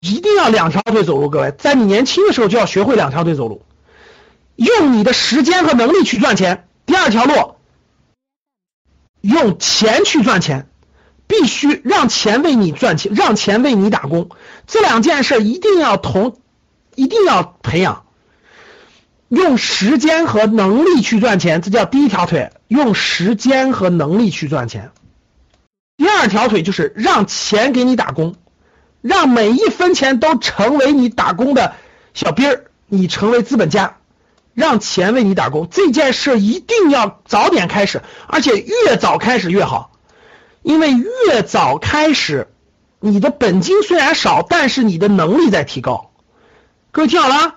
一定要两条腿走路。各位，在你年轻的时候就要学会两条腿走路，用你的时间和能力去赚钱。第二条路，用钱去赚钱，必须让钱为你赚钱，让钱为你打工。这两件事一定要同，一定要培养。用时间和能力去赚钱，这叫第一条腿。用时间和能力去赚钱。第二条腿就是让钱给你打工，让每一分钱都成为你打工的小兵儿，你成为资本家，让钱为你打工。这件事一定要早点开始，而且越早开始越好，因为越早开始，你的本金虽然少，但是你的能力在提高。各位听好了，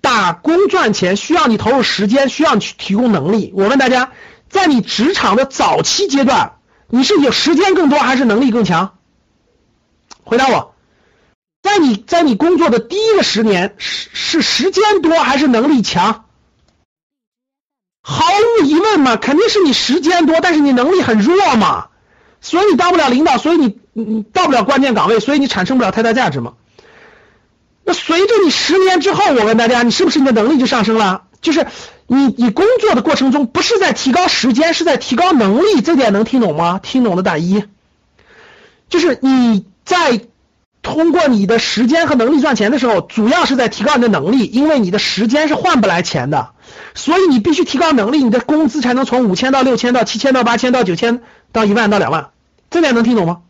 打工赚钱需要你投入时间，需要你去提供能力。我问大家，在你职场的早期阶段。你是有时间更多还是能力更强？回答我，在你在你工作的第一个十年是是时间多还是能力强？毫无疑问嘛，肯定是你时间多，但是你能力很弱嘛，所以你当不了领导，所以你你到不了关键岗位，所以你产生不了太大价值嘛。那随着你十年之后，我问大家，你是不是你的能力就上升了？就是你你工作的过程中，不是在提高时间，是在提高能力，这点能听懂吗？听懂的打一。就是你在通过你的时间和能力赚钱的时候，主要是在提高你的能力，因为你的时间是换不来钱的，所以你必须提高能力，你的工资才能从五千到六千到七千到八千到九千到一万到两万，这点能听懂吗？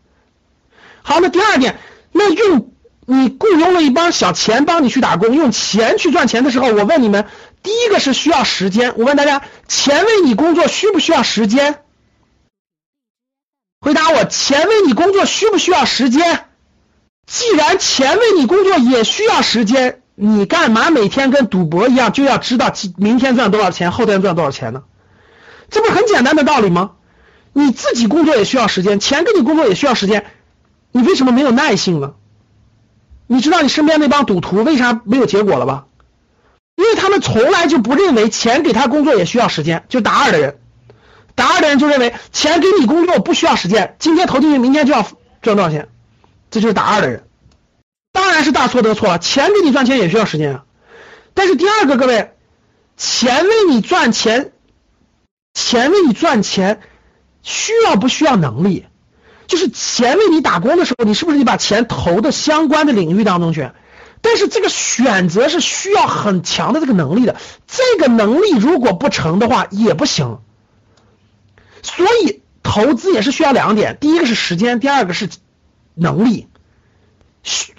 好，那第二点，那用。你雇佣了一帮小钱帮你去打工，用钱去赚钱的时候，我问你们，第一个是需要时间。我问大家，钱为你工作需不需要时间？钱为你工作需不需要时间？既然钱为你工作也需要时间，你干嘛每天跟赌博一样，就要知道明天赚多少钱，后天赚多少钱呢？这不是很简单的道理吗？你自己工作也需要时间，钱给你工作也需要时间，你为什么没有耐性呢？你知道你身边那帮赌徒为啥没有结果了吧？因为他们从来就不认为钱给他工作也需要时间。就打二的人，打二的人就认为钱给你工作不需要时间，今天投进去，明天就要赚多少钱，这就是打二的人。当然是大错特错了，钱给你赚钱也需要时间啊。但是第二个，各位，钱为你赚钱，钱为你赚钱，需要不需要能力？就是钱为你打工的时候，你是不是你把钱投的相关的领域当中去？但是这个选择是需要很强的这个能力的，这个能力如果不成的话也不行。所以投资也是需要两点，第一个是时间，第二个是能力。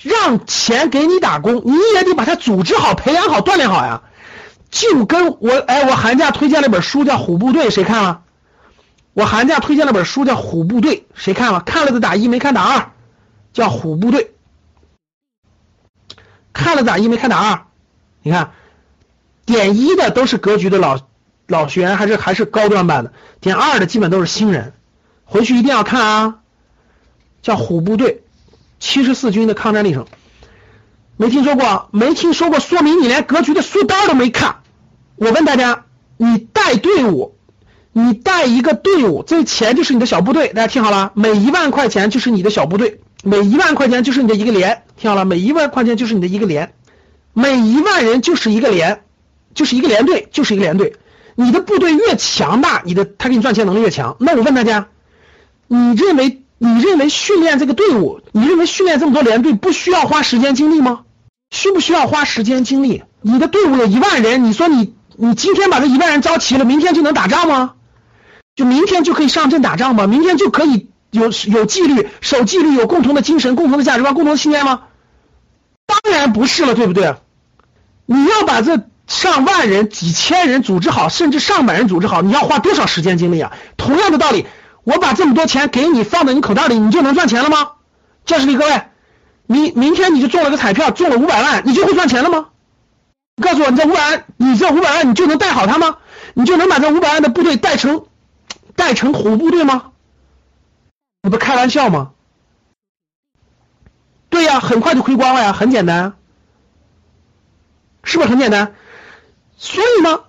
让钱给你打工，你也得把它组织好、培养好、锻炼好呀。就跟我哎，我寒假推荐了本书叫《虎部队》，谁看了？我寒假推荐了本书叫《虎部队》，谁看了？看了的打一，没看打二。叫《虎部队》，看了打一，没看打二。你看，点一的都是格局的老老学员，还是还是高端班的；点二的基本都是新人。回去一定要看啊！叫《虎部队》，七十四军的抗战历程。没听说过？没听说过？说明你连格局的书单都没看。我问大家，你带队伍？你带一个队伍，这钱就是你的小部队。大家听好了，每一万块钱就是你的小部队，每一万块钱就是你的一个连。听好了，每一万块钱就是你的一个连，每一万人就是一个连，就是一个连队，就是一个连队。你的部队越强大，你的他给你赚钱能力越强。那我问大家，你认为你认为训练这个队伍，你认为训练这么多连队不需要花时间精力吗？需不需要花时间精力？你的队伍有一万人，你说你你今天把这一万人招齐了，明天就能打仗吗？就明天就可以上阵打仗吗？明天就可以有有纪律、守纪律、有共同的精神、共同的价值观、共同的信念吗？当然不是了，对不对？你要把这上万人、几千人组织好，甚至上百人组织好，你要花多少时间精力啊？同样的道理，我把这么多钱给你放在你口袋里，你就能赚钱了吗？教室里各位，你明天你就中了个彩票，中了五百万，你就会赚钱了吗？告诉我，你这五百万，你这五百万你就能带好它吗？你就能把这五百万的部队带成带成虎部队吗？你不开玩笑吗？对呀，很快就亏光了呀，很简单，是不是很简单？所以呢，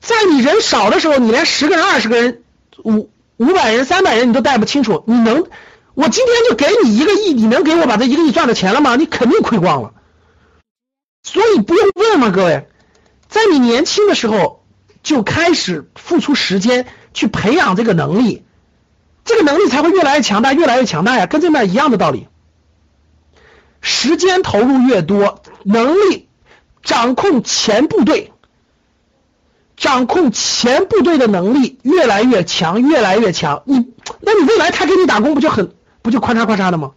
在你人少的时候，你连十个人、二十个人、五五百人、三百人你都带不清楚，你能？我今天就给你一个亿，你能给我把这一个亿赚的钱了吗？你肯定亏光了。所以不用问嘛，各位，在你年轻的时候就开始付出时间去培养这个能力，这个能力才会越来越强大，越来越强大呀，跟这面一样的道理。时间投入越多，能力掌控前部队，掌控前部队的能力越来越强，越来越强。你，那你未来他给你打工不就很？不就咔嚓咔嚓的吗？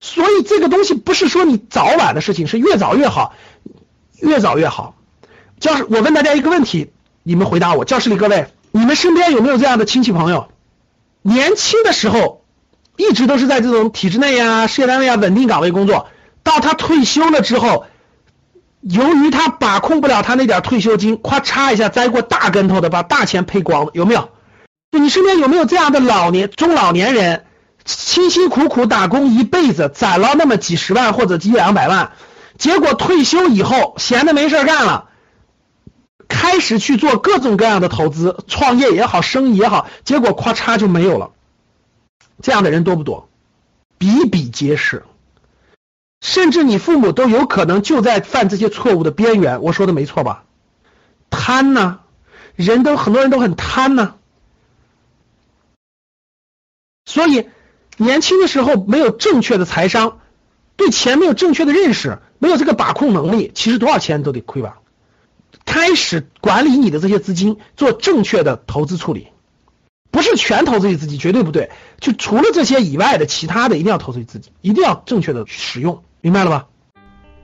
所以这个东西不是说你早晚的事情，是越早越好，越早越好。教室，我问大家一个问题，你们回答我。教室里各位，你们身边有没有这样的亲戚朋友？年轻的时候一直都是在这种体制内呀、事业单位啊稳定岗位工作，到他退休了之后，由于他把控不了他那点退休金，咔嚓一下栽过大跟头的，把大钱赔光了，有没有？就你身边有没有这样的老年中老年人？辛辛苦苦打工一辈子，攒了那么几十万或者一两百万，结果退休以后闲的没事干了，开始去做各种各样的投资、创业也好、生意也好，结果咔嚓就没有了。这样的人多不多？比比皆是。甚至你父母都有可能就在犯这些错误的边缘。我说的没错吧？贪呢？人都很多人都很贪呢，所以。年轻的时候没有正确的财商，对钱没有正确的认识，没有这个把控能力，其实多少钱都得亏吧。开始管理你的这些资金，做正确的投资处理，不是全投资于自己，绝对不对。就除了这些以外的，其他的一定要投资于自己，一定要正确的使用，明白了吧？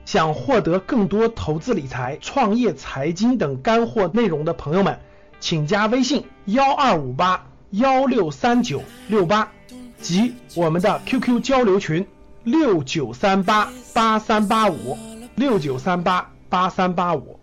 想获得更多投资理财、创业、财经等干货内容的朋友们，请加微信幺二五八幺六三九六八。及我们的 QQ 交流群六九三八八三八五六九三八八三八五。